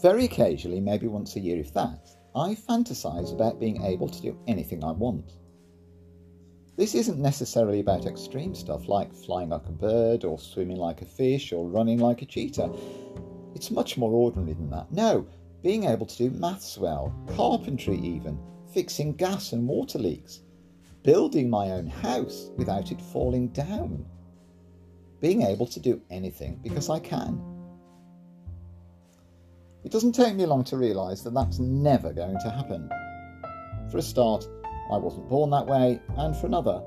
Very occasionally, maybe once a year if that, I fantasize about being able to do anything I want. This isn't necessarily about extreme stuff like flying like a bird or swimming like a fish or running like a cheetah. It's much more ordinary than that. No, being able to do maths well, carpentry even, fixing gas and water leaks, building my own house without it falling down, being able to do anything because I can. It doesn't take me long to realise that that's never going to happen. For a start, I wasn't born that way, and for another,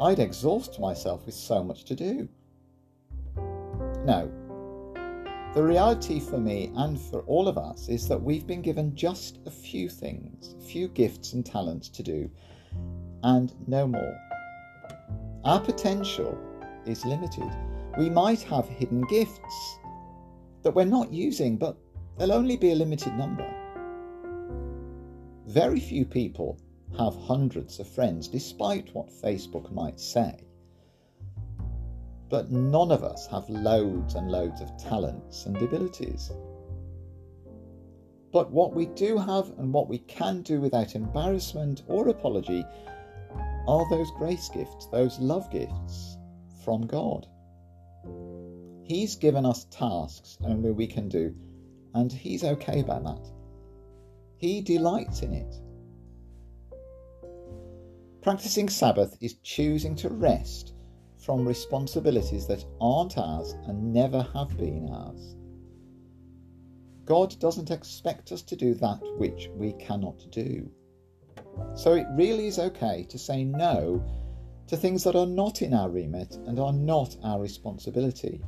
I'd exhaust myself with so much to do. No. The reality for me and for all of us is that we've been given just a few things, a few gifts and talents to do, and no more. Our potential is limited. We might have hidden gifts that we're not using, but there'll only be a limited number. Very few people have hundreds of friends, despite what Facebook might say. But none of us have loads and loads of talents and abilities. But what we do have and what we can do without embarrassment or apology are those grace gifts, those love gifts from God. He's given us tasks only we can do, and He's okay about that. He delights in it. Practicing Sabbath is choosing to rest from responsibilities that aren't ours and never have been ours. God doesn't expect us to do that which we cannot do. So it really is okay to say no to things that are not in our remit and are not our responsibility.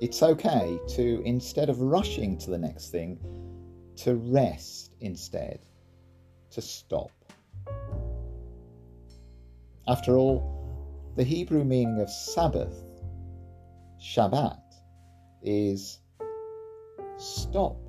It's okay to, instead of rushing to the next thing, to rest instead, to stop. After all, the Hebrew meaning of Sabbath, Shabbat, is stop.